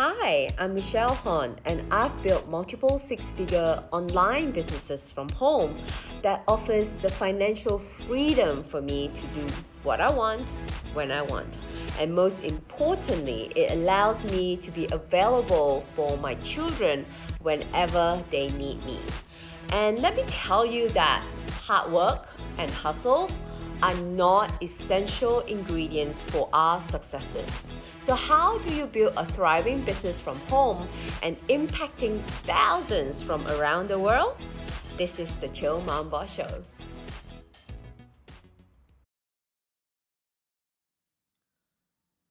Hi, I'm Michelle Hon, and I've built multiple six figure online businesses from home that offers the financial freedom for me to do what I want when I want. And most importantly, it allows me to be available for my children whenever they need me. And let me tell you that hard work and hustle are not essential ingredients for our successes. So, how do you build a thriving business from home and impacting thousands from around the world? This is the Chill Mom Boss Show.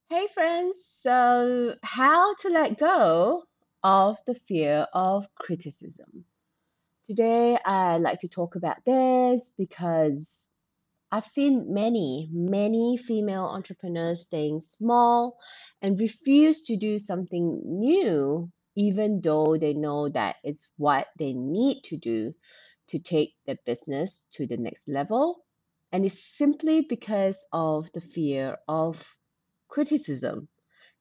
Hey, friends. So, how to let go of the fear of criticism? Today, I'd like to talk about this because I've seen many, many female entrepreneurs staying small and refuse to do something new, even though they know that it's what they need to do to take their business to the next level. And it's simply because of the fear of criticism.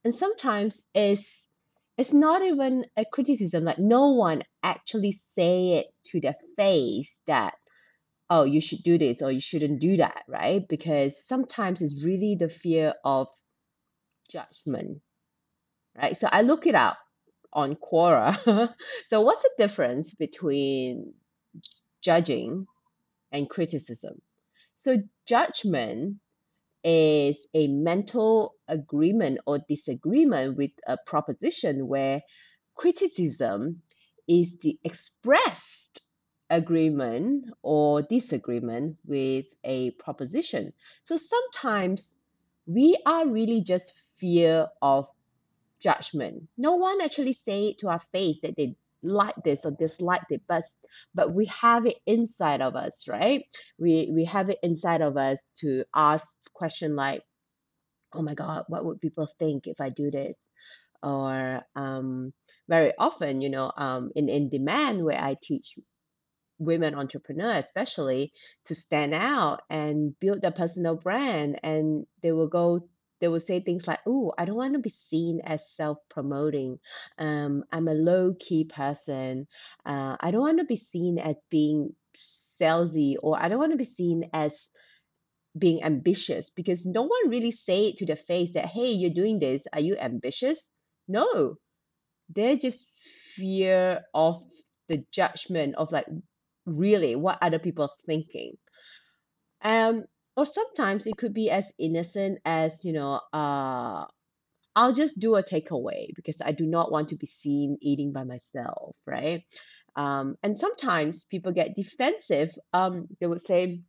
And sometimes it's it's not even a criticism, like no one actually say it to their face that oh you should do this or you shouldn't do that right because sometimes it's really the fear of judgment, right? So I look it up on Quora. so what's the difference between judging and criticism? So judgment is a mental agreement or disagreement with a proposition where criticism is the expressed agreement or disagreement with a proposition. So sometimes we are really just fear of judgment. No one actually say it to our face that they like this or dislike it, but but we have it inside of us, right? We we have it inside of us to ask question like, oh my God, what would people think if I do this? Or um, very often, you know, um, in in demand where I teach women entrepreneurs especially to stand out and build their personal brand and they will go they will say things like, "Oh, I don't want to be seen as self-promoting. Um, I'm a low-key person. Uh, I don't want to be seen as being salesy, or I don't want to be seen as being ambitious because no one really say it to the face that, "Hey, you're doing this. Are you ambitious?" No, they're just fear of the judgment of like really what other people are thinking. Um, or sometimes it could be as innocent as you know uh i'll just do a takeaway because i do not want to be seen eating by myself right um and sometimes people get defensive um they would say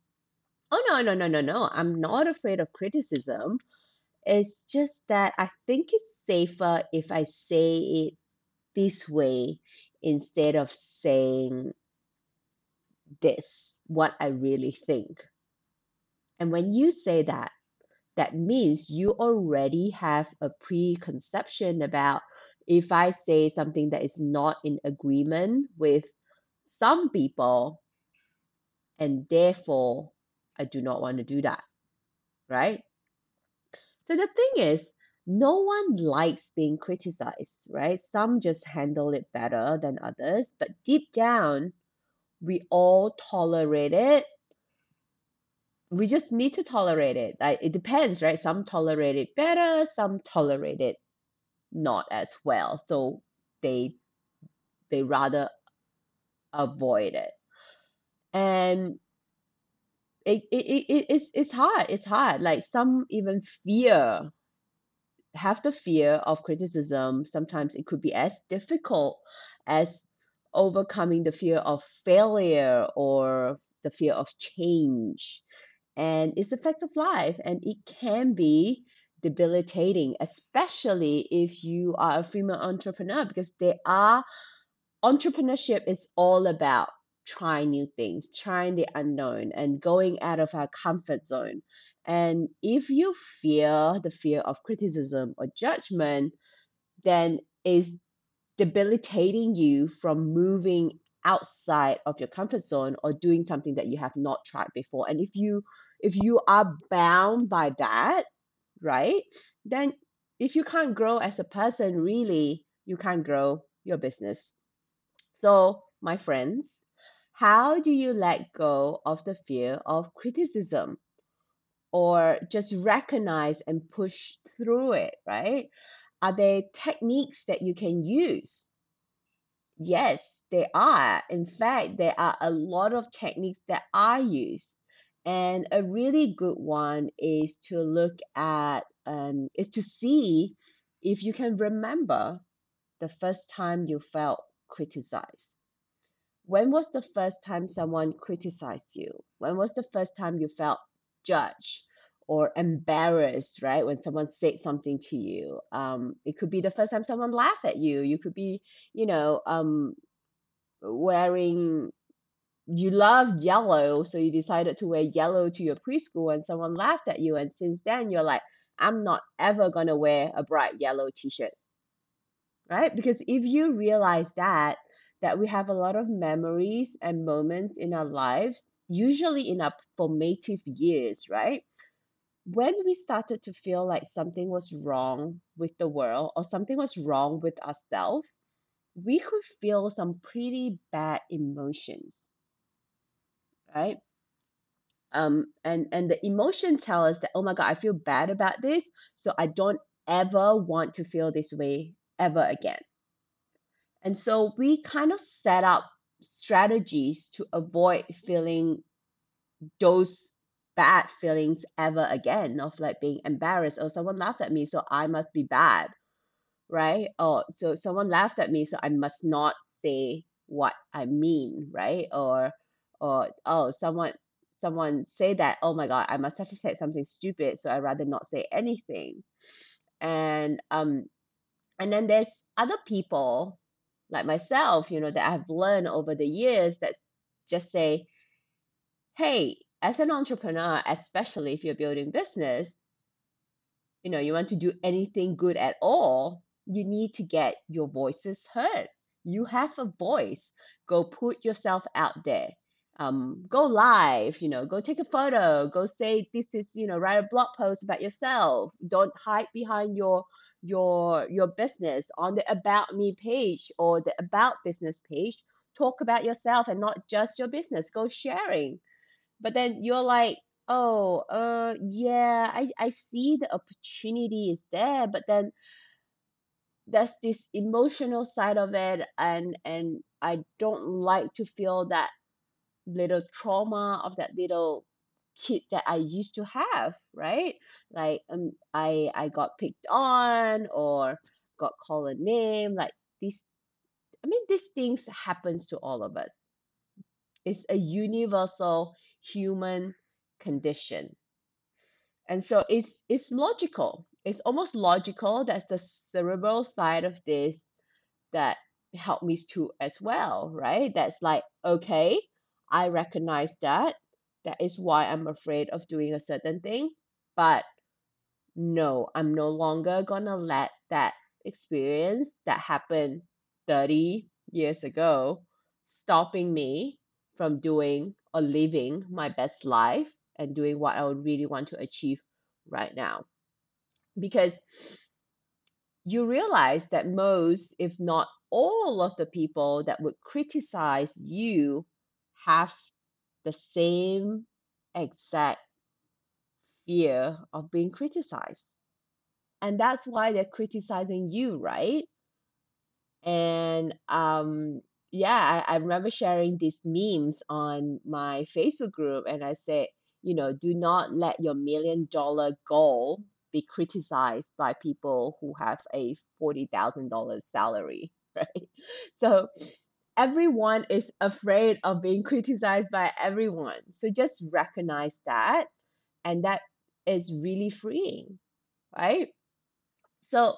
oh no no no no no i'm not afraid of criticism it's just that i think it's safer if i say it this way instead of saying this what i really think and when you say that, that means you already have a preconception about if I say something that is not in agreement with some people, and therefore I do not want to do that, right? So the thing is, no one likes being criticized, right? Some just handle it better than others, but deep down, we all tolerate it we just need to tolerate it. Like it depends, right? Some tolerate it better, some tolerate it not as well. So they they rather avoid it. And it, it, it, it's it's hard. It's hard. Like some even fear have the fear of criticism. Sometimes it could be as difficult as overcoming the fear of failure or the fear of change. And it's a fact of life and it can be debilitating especially if you are a female entrepreneur because there are entrepreneurship is all about trying new things trying the unknown and going out of our comfort zone. And if you fear the fear of criticism or judgment then is debilitating you from moving outside of your comfort zone or doing something that you have not tried before and if you if you are bound by that right then if you can't grow as a person really you can't grow your business. So, my friends, how do you let go of the fear of criticism or just recognize and push through it, right? Are there techniques that you can use? Yes, there are. In fact, there are a lot of techniques that I use. And a really good one is to look at, um, is to see if you can remember the first time you felt criticized. When was the first time someone criticized you? When was the first time you felt judged or embarrassed, right? When someone said something to you. Um, it could be the first time someone laughed at you. You could be, you know, um, wearing you loved yellow, so you decided to wear yellow to your preschool and someone laughed at you. And since then, you're like, I'm not ever to wear a bright yellow t shirt. Right? Because if you realize that, that we have a lot of memories and moments in our lives, usually in our formative years, right? When we started to feel like something was wrong with the world or something was wrong with ourselves, we could feel some pretty bad emotions right? Um and and the emotion tell us that oh my god i feel bad about this so i don't ever want to feel this way ever again. And so we kind of set up strategies to avoid feeling those bad feelings ever again of like being embarrassed or someone laughed at me so i must be bad right? Or so someone laughed at me so i must not say what i mean right? Or or oh someone someone say that oh my god i must have said something stupid so i rather not say anything. And um and then there's other people like myself you know that i've learned over the years that just say hey as an entrepreneur especially if you're building business you know you want to do anything good at all you need to get your voices heard you have a voice go put yourself out there um, go live, you know, go take a photo, go say this is, you know, write a blog post about yourself. Don't hide behind your your your business on the about me page or the about business page. Talk about yourself and not just your business. Go sharing. But then you're like, oh, uh, yeah, I, I see the opportunity is there, but then there's this emotional side of it and and I don't like to feel that little trauma of that little kid that I used to have, right? Like um I I got picked on or got called a name, like these I mean these things happens to all of us. It's a universal human condition. And so it's it's logical. It's almost logical that's the cerebral side of this that helped me to as well, right? That's like, okay, I recognize that. That is why I'm afraid of doing a certain thing. But no, I'm no longer gonna let that experience that happened 30 years ago stopping me from doing or living my best life and doing what I would really want to achieve right now. Because you realize that most, if not all, of the people that would criticize you have the same exact fear of being criticized. And that's why they're criticizing you, right? And um, yeah, I, I remember sharing these memes on my Facebook group, and I said, you know, do not let your million dollar goal be criticized by people who have a $40,000 salary, right? So everyone is afraid of being criticized by everyone. So just recognize that, and that is really freeing, right? So,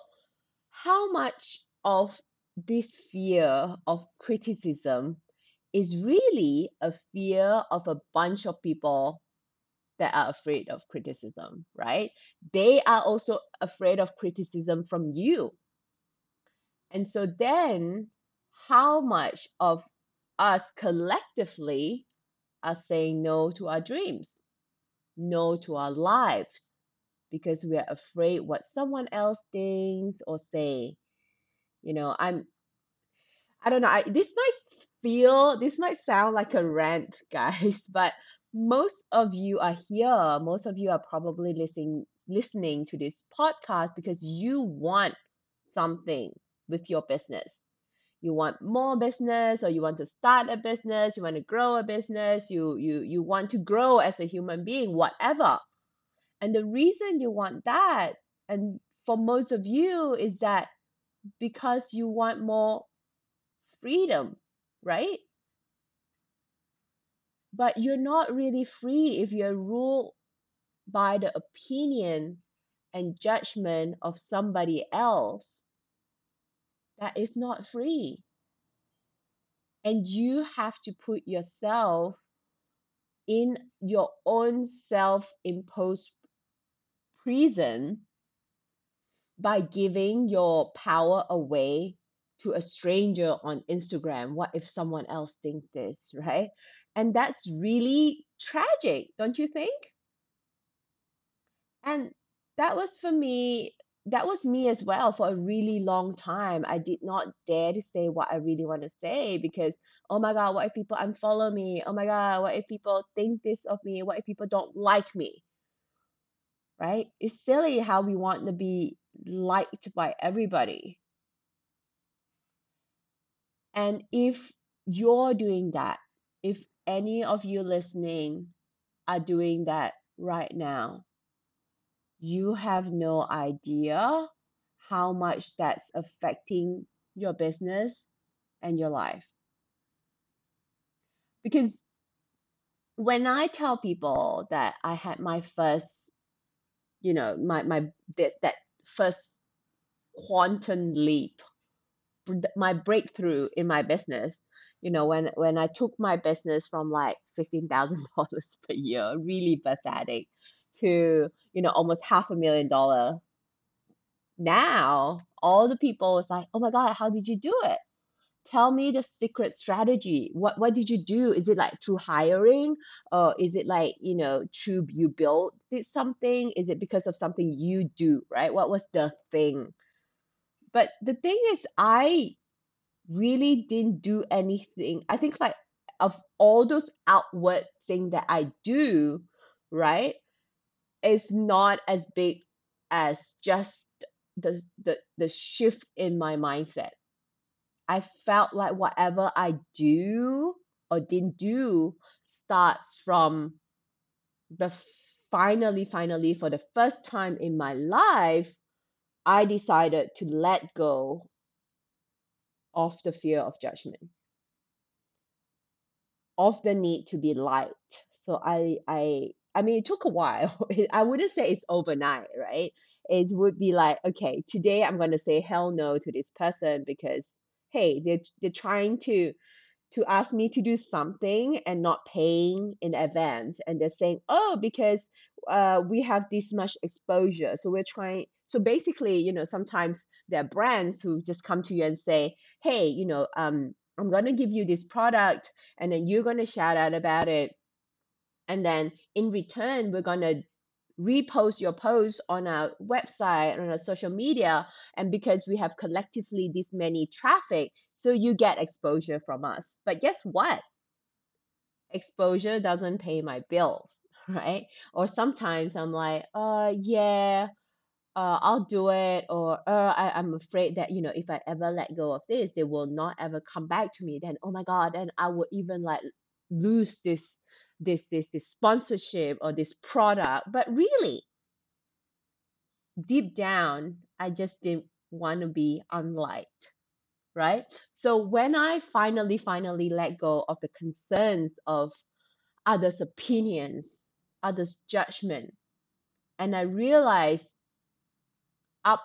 how much of this fear of criticism is really a fear of a bunch of people that are afraid of criticism, right? They are also afraid of criticism from you. And so then how much of us collectively are saying no to our dreams, no to our lives, because we are afraid what someone else thinks or say. You know, I'm I don't know. I, this might feel, this might sound like a rant, guys, but most of you are here. Most of you are probably listening listening to this podcast because you want something with your business. You want more business or you want to start a business, you want to grow a business, you you you want to grow as a human being, whatever. And the reason you want that and for most of you is that because you want more freedom, right? But you're not really free if you're ruled by the opinion and judgment of somebody else. That is not free. And you have to put yourself in your own self imposed prison by giving your power away to a stranger on Instagram. What if someone else thinks this, right? And that's really tragic, don't you think? And that was for me, that was me as well for a really long time. I did not dare to say what I really want to say because, oh my God, what if people unfollow me? Oh my God, what if people think this of me? What if people don't like me? Right? It's silly how we want to be liked by everybody. And if you're doing that, if any of you listening are doing that right now, you have no idea how much that's affecting your business and your life. Because when I tell people that I had my first, you know, my my that, that first quantum leap, my breakthrough in my business, you know, when when I took my business from like fifteen thousand dollars per year, really pathetic, to you know almost half a million dollar. Now all the people was like oh my god how did you do it tell me the secret strategy. What what did you do? Is it like through hiring or is it like you know through you built something? Is it because of something you do right? What was the thing? But the thing is i really didn't do anything. I think like of all those outward things that i do right is not as big as just the the the shift in my mindset. I felt like whatever I do or didn't do starts from the finally finally for the first time in my life I decided to let go of the fear of judgment of the need to be liked so I I I mean, it took a while. I wouldn't say it's overnight, right? It would be like, okay, today I'm going to say hell no to this person because, hey, they're, they're trying to to ask me to do something and not paying in advance. And they're saying oh because uh, we have this much exposure. So we're trying so basically you know sometimes there are brands who just come to you and say hey you know um, i'm going to give you this product and then you're going to shout out about it. And then in return we're going to repost your post on our website on our social media and because we have collectively this many traffic so you get exposure from us but guess what exposure doesn't pay my bills right or sometimes i'm like uh yeah uh, I'll do it, or uh, I, I'm afraid that you know if I ever let go of this, they will not ever come back to me. Then oh my god, then I would even like lose this this this this sponsorship or this product but really deep down i just didn't want to be unliked right? So when i finally finally let go of the concerns of others opinions others judgment and i realized up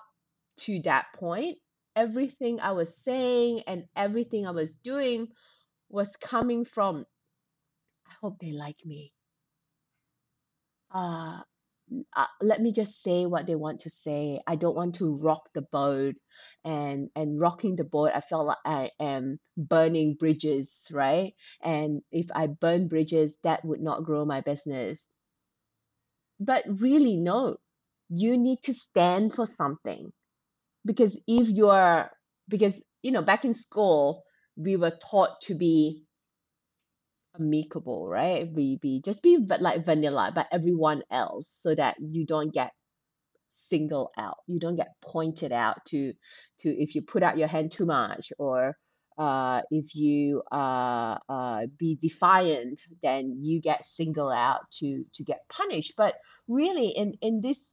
to that point everything i was saying and everything i was doing was coming from hope they like me. Uh, uh, let me just say what they want to say. I don't want to rock the boat, and and rocking the boat, I felt like I am burning bridges, right? And if I burn bridges, that would not grow my business. But really, no, you need to stand for something, because if you are because you know back in school we were taught to be amicable right? We be just be like vanilla but everyone else so that you don't get singled out. You don't get pointed out to to if you put out your hand too much or uh, if you uh, uh, be defiant then you get singled out to to get punished. But really in in this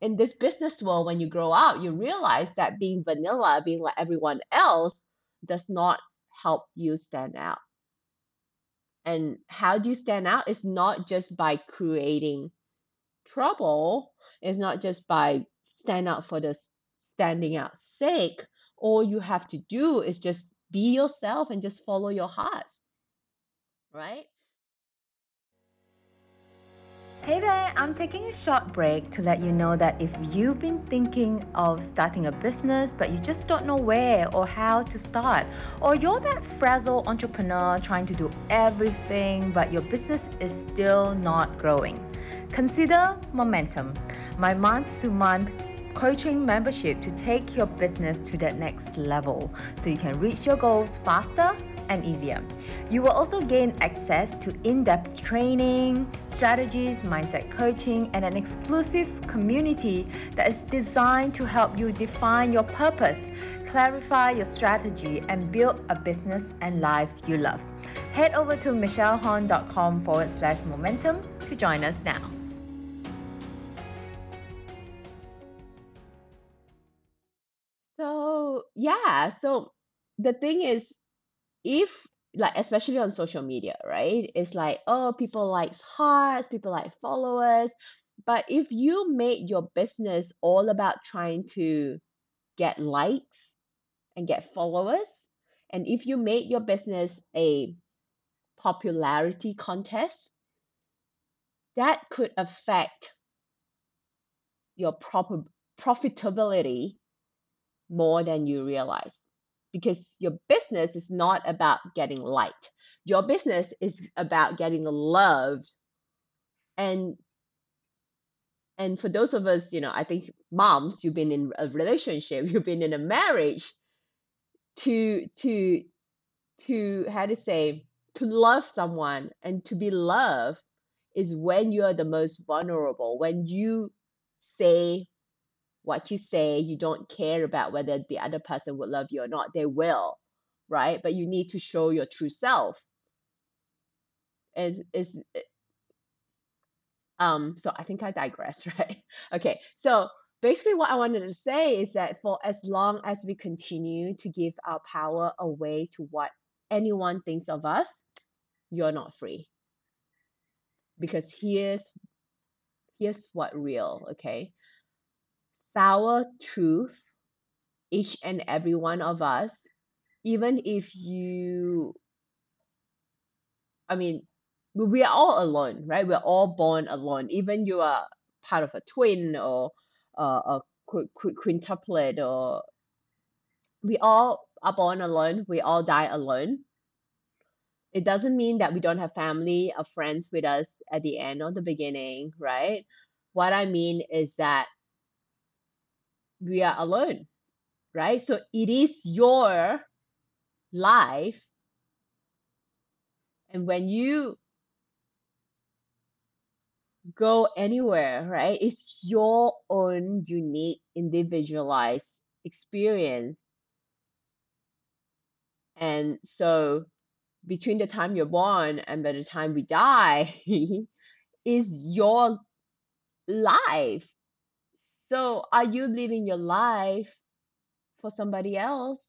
in this business world when you grow up you realize that being vanilla being like everyone else does not help you stand out and how do you stand out? It's not just by creating trouble it's not just by stand out for the standing out sake. All you have to do is just be yourself and just follow your heart right Hey there, I'm taking a short break to let you know that if you've been thinking of starting a business but you just don't know where or how to start, or you're that frazzled entrepreneur trying to do everything but your business is still not growing, consider Momentum, my month to month coaching membership to take your business to that next level so you can reach your goals faster and easier. You will also gain access to in depth training, strategies, mindset coaching, and an exclusive community that is designed to help you define your purpose, clarify your strategy, and build a business and life you love. Head over to michellehon.com forward slash momentum to join us now. so yeah so the thing is if like especially on social media right? It's like oh people likes hearts people like followers. But if you made your business all about trying to get likes and get followers and if you made your business a popularity contest that could affect your proper profitability more than you realize because your business is not about getting liked. Your business is about getting loved. And and for those of us you know i think moms you've been in a relationship you've been in a marriage to to to how to say to love someone and to be loved is when you're the most vulnerable when you say what you say you don't care about whether the other person would love you or not they will right? But you need to show your true self. And is um so i think i digress right? Okay so basically what i wanted to say is that for as long as we continue to give our power away to what anyone thinks of us you're not free. Because here's here's what real okay sour truth each and every one of us even if you i mean we are all alone right? We're all born alone. Even you are part of a twin or uh, a qu- qu- quintuplet or we all are born alone. We all die alone. It doesn't mean that we don't have family or friends with us at the end or the beginning right? What i mean is that we are alone right? So it is your life. And when you go anywhere right it's your own unique individualized experience. And so between the time you're born and by the time we die is your life so are you living your life for somebody else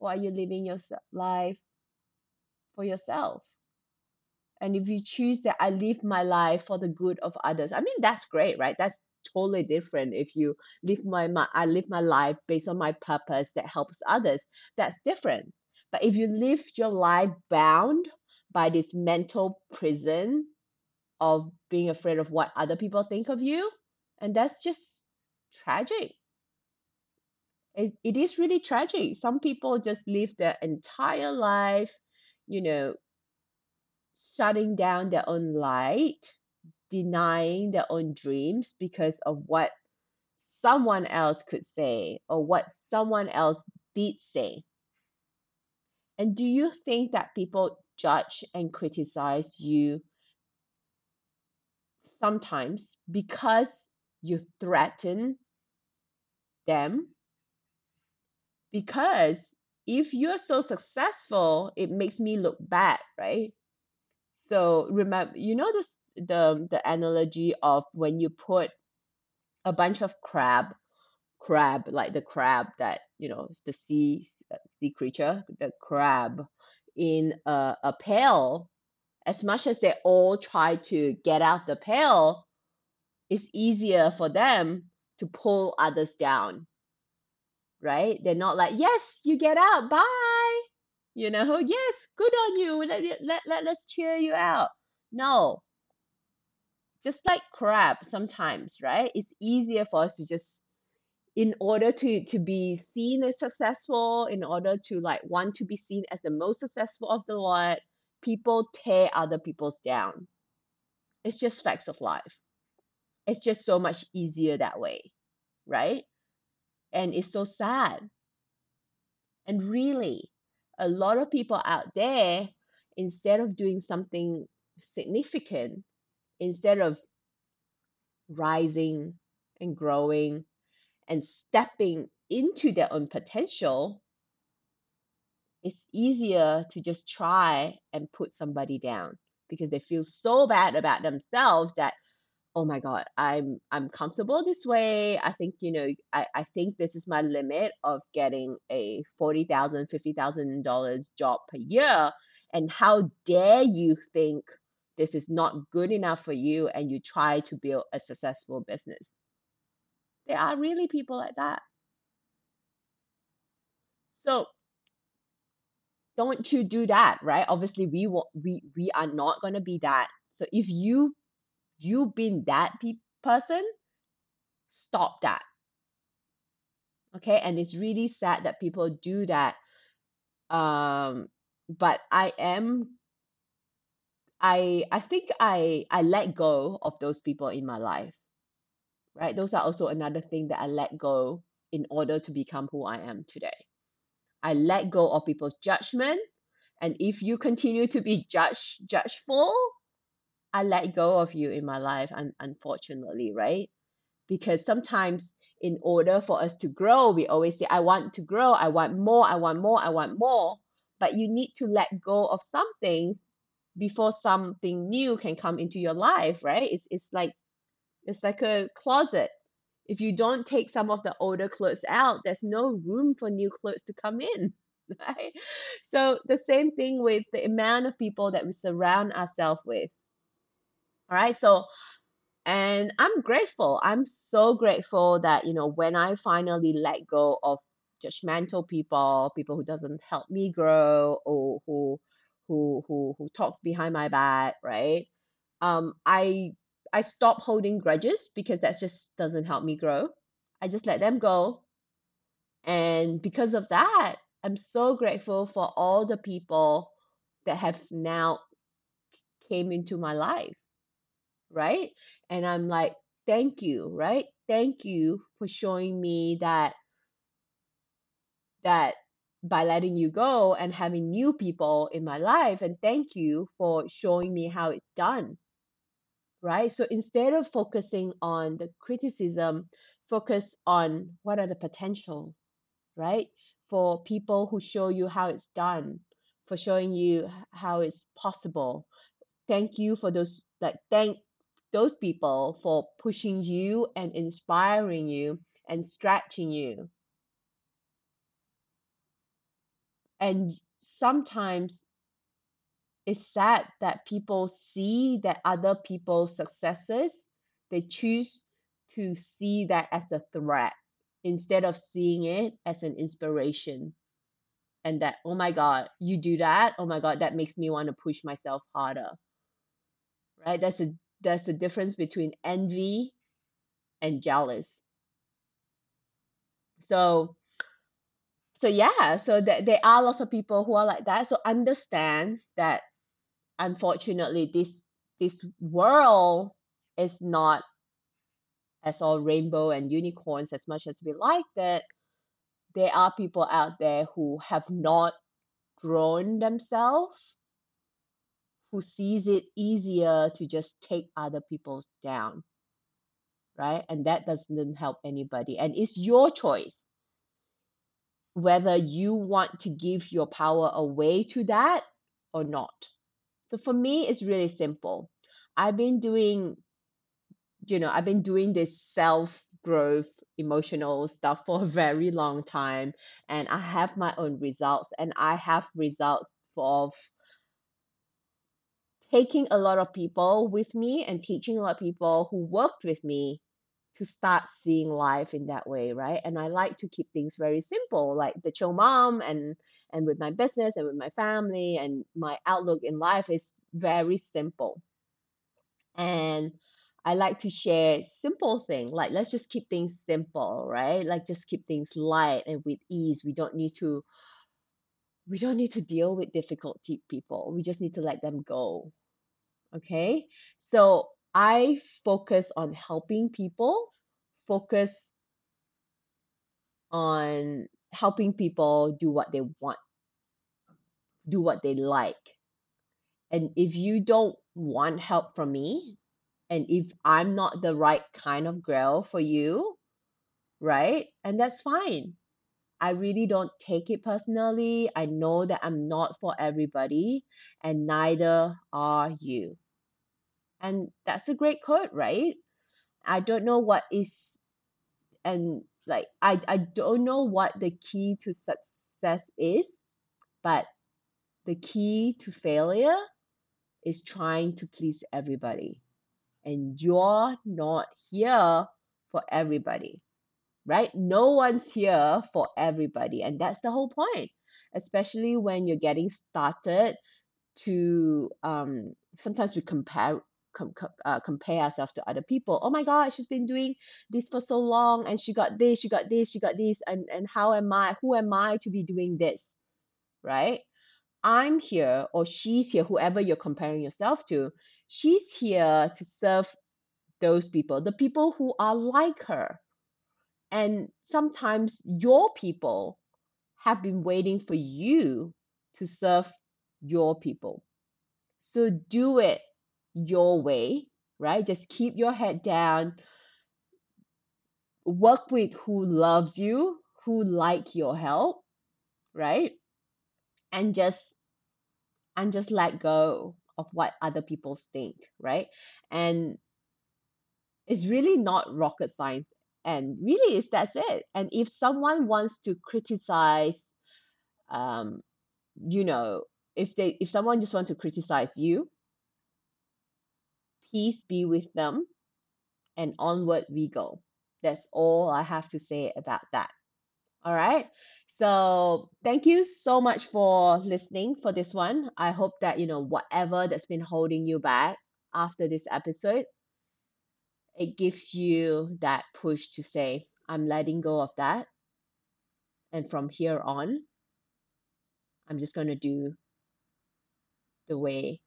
or are you living your life for yourself? And if you choose that i live my life for the good of others i mean that's great right? That's totally different if you live my, my i live my life based on my purpose that helps others that's different. But if you live your life bound by this mental prison of being afraid of what other people think of you and that's just tragic it, it is really tragic some people just live their entire life you know shutting down their own light denying their own dreams because of what someone else could say or what someone else did say. And do you think that people judge and criticize you sometimes because you threaten them? Because if you're so successful, it makes me look bad, right? So remember, you know this the the analogy of when you put a bunch of crab crab like the crab that you know the sea sea creature the crab in a, a pail as much as they all try to get out the pail it's easier for them to pull others down right? They're not like yes you get out bye. You know yes good on you. Let, let, let, let's cheer you out. No. Just like crap sometimes right? It's easier for us to just in order to to be seen as successful in order to like want to be seen as the most successful of the lot people tear other people's down. It's just facts of life it's just so much easier that way right? And it's so sad. And really a lot of people out there instead of doing something significant instead of rising and growing and stepping into their own potential, it's easier to just try and put somebody down because they feel so bad about themselves that oh my god i'm i'm comfortable this way i think you know i, I think this is my limit of getting a $40000 $50000 job per year and how dare you think this is not good enough for you and you try to build a successful business. There are really people like that. So don't you do that right? Obviously we want we we are not going to be that. So if you you've been that pe- person stop that. Okay and it's really sad that people do that um but i am i i think i i let go of those people in my life right? Those are also another thing that i let go in order to become who i am today. I let go of people's judgment and if you continue to be judge judgeful i let go of you in my life un- unfortunately right? Because sometimes in order for us to grow we always say i want to grow. I want more. I want more. I want more. But you need to let go of some things before something new can come into your life right? It's, it's like it's like a closet. If you don't take some of the older clothes out there's no room for new clothes to come in right? So the same thing with the amount of people that we surround ourselves with all right so and i'm grateful i'm so grateful that you know when i finally let go of judgmental people people who doesn't help me grow or who who who who talks behind my back right? Um i i stop holding grudges because that just doesn't help me grow. I just let them go. And because of that i'm so grateful for all the people that have now came into my life right? And I'm like, thank you, right? Thank you for showing me that that by letting you go and having new people in my life and thank you for showing me how it's done right so instead of focusing on the criticism focus on what are the potential right for people who show you how it's done for showing you how it's possible thank you for those like thank those people for pushing you and inspiring you and stretching you. And sometimes it's sad that people see that other people's successes they choose to see that as a threat instead of seeing it as an inspiration. And that oh my god you do that? Oh my god that makes me want to push myself harder. Right? That's a that's the difference between envy and jealous. So so yeah so that there are lots of people who are like that. So understand that unfortunately this this world is not as all rainbow and unicorns as much as we like that. there are people out there who have not grown themselves, who sees it easier to just take other people's down, right? And that doesn't help anybody. And it's your choice whether you want to give your power away to that or not. So for me, it's really simple. I've been doing, you know, I've been doing this self growth emotional stuff for a very long time and I have my own results and I have results of taking a lot of people with me and teaching a lot of people who worked with me to start seeing life in that way, right? And I like to keep things very simple, like the chill mom and and with my business and with my family and my outlook in life is very simple. And I like to share simple things, like let's just keep things simple, right? Like just keep things light and with ease. We don't need to we don't need to deal with difficult people. We just need to let them go. Okay? So I focus on helping people, focus on helping people do what they want, do what they like. And if you don't want help from me, and if I'm not the right kind of girl for you, right? And that's fine. I really don't take it personally. I know that I'm not for everybody, and neither are you. And that's a great quote, right? I don't know what is, and like, I, I don't know what the key to success is, but the key to failure is trying to please everybody and you're not here for everybody, right? No one's here for everybody. And that's the whole point, especially when you're getting started to um, sometimes we compare. Com- uh, compare ourselves to other people. Oh my God, she's been doing this for so long, and she got this, she got this, she got this, and and how am I? Who am I to be doing this, right? I'm here, or she's here, whoever you're comparing yourself to she's here to serve those people, the people who are like her. And sometimes your people have been waiting for you to serve your people. So do it your way, right? Just keep your head down. Work with who loves you, who like your help, right? And just and just let go of what other people think, right? And it's really not rocket science. And really, is that's it. And if someone wants to criticize, um, you know, if they if someone just wants to criticize you, peace be with them, and onward we go. That's all I have to say about that. All right. So thank you so much for listening for this one. I hope that you know whatever that's been holding you back after this episode, it gives you that push to say, I'm letting go of that. And from here on, I'm just going to do the way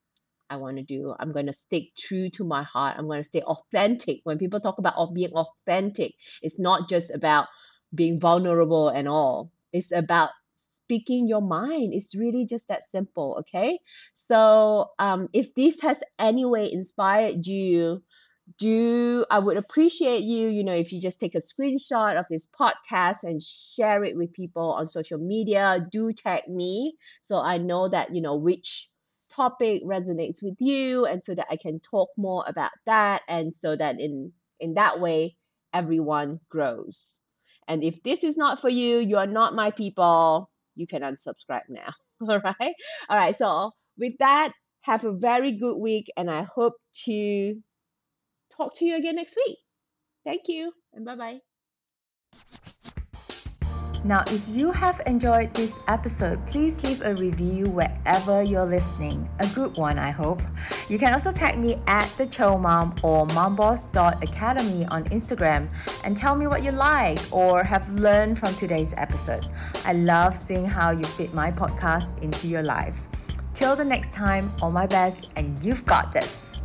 I want to do. I'm going to stick true to my heart. I'm going to stay authentic. When people talk about being authentic, it's not just about being vulnerable and all. It's about speaking your mind. It's really just that simple, okay? So, um, if this has any way inspired you, do I would appreciate you, you know, if you just take a screenshot of this podcast and share it with people on social media. Do tag me so I know that, you know, which topic resonates with you and so that I can talk more about that and so that in in that way everyone grows. And if this is not for you, you are not my people, you can unsubscribe now. All right. All right. So, with that, have a very good week, and I hope to talk to you again next week. Thank you, and bye bye. Now, if you have enjoyed this episode, please leave a review wherever you're listening. A good one, I hope. You can also tag me at the Chill Mom or momboss.academy on Instagram and tell me what you like or have learned from today's episode. I love seeing how you fit my podcast into your life. Till the next time, all my best, and you've got this.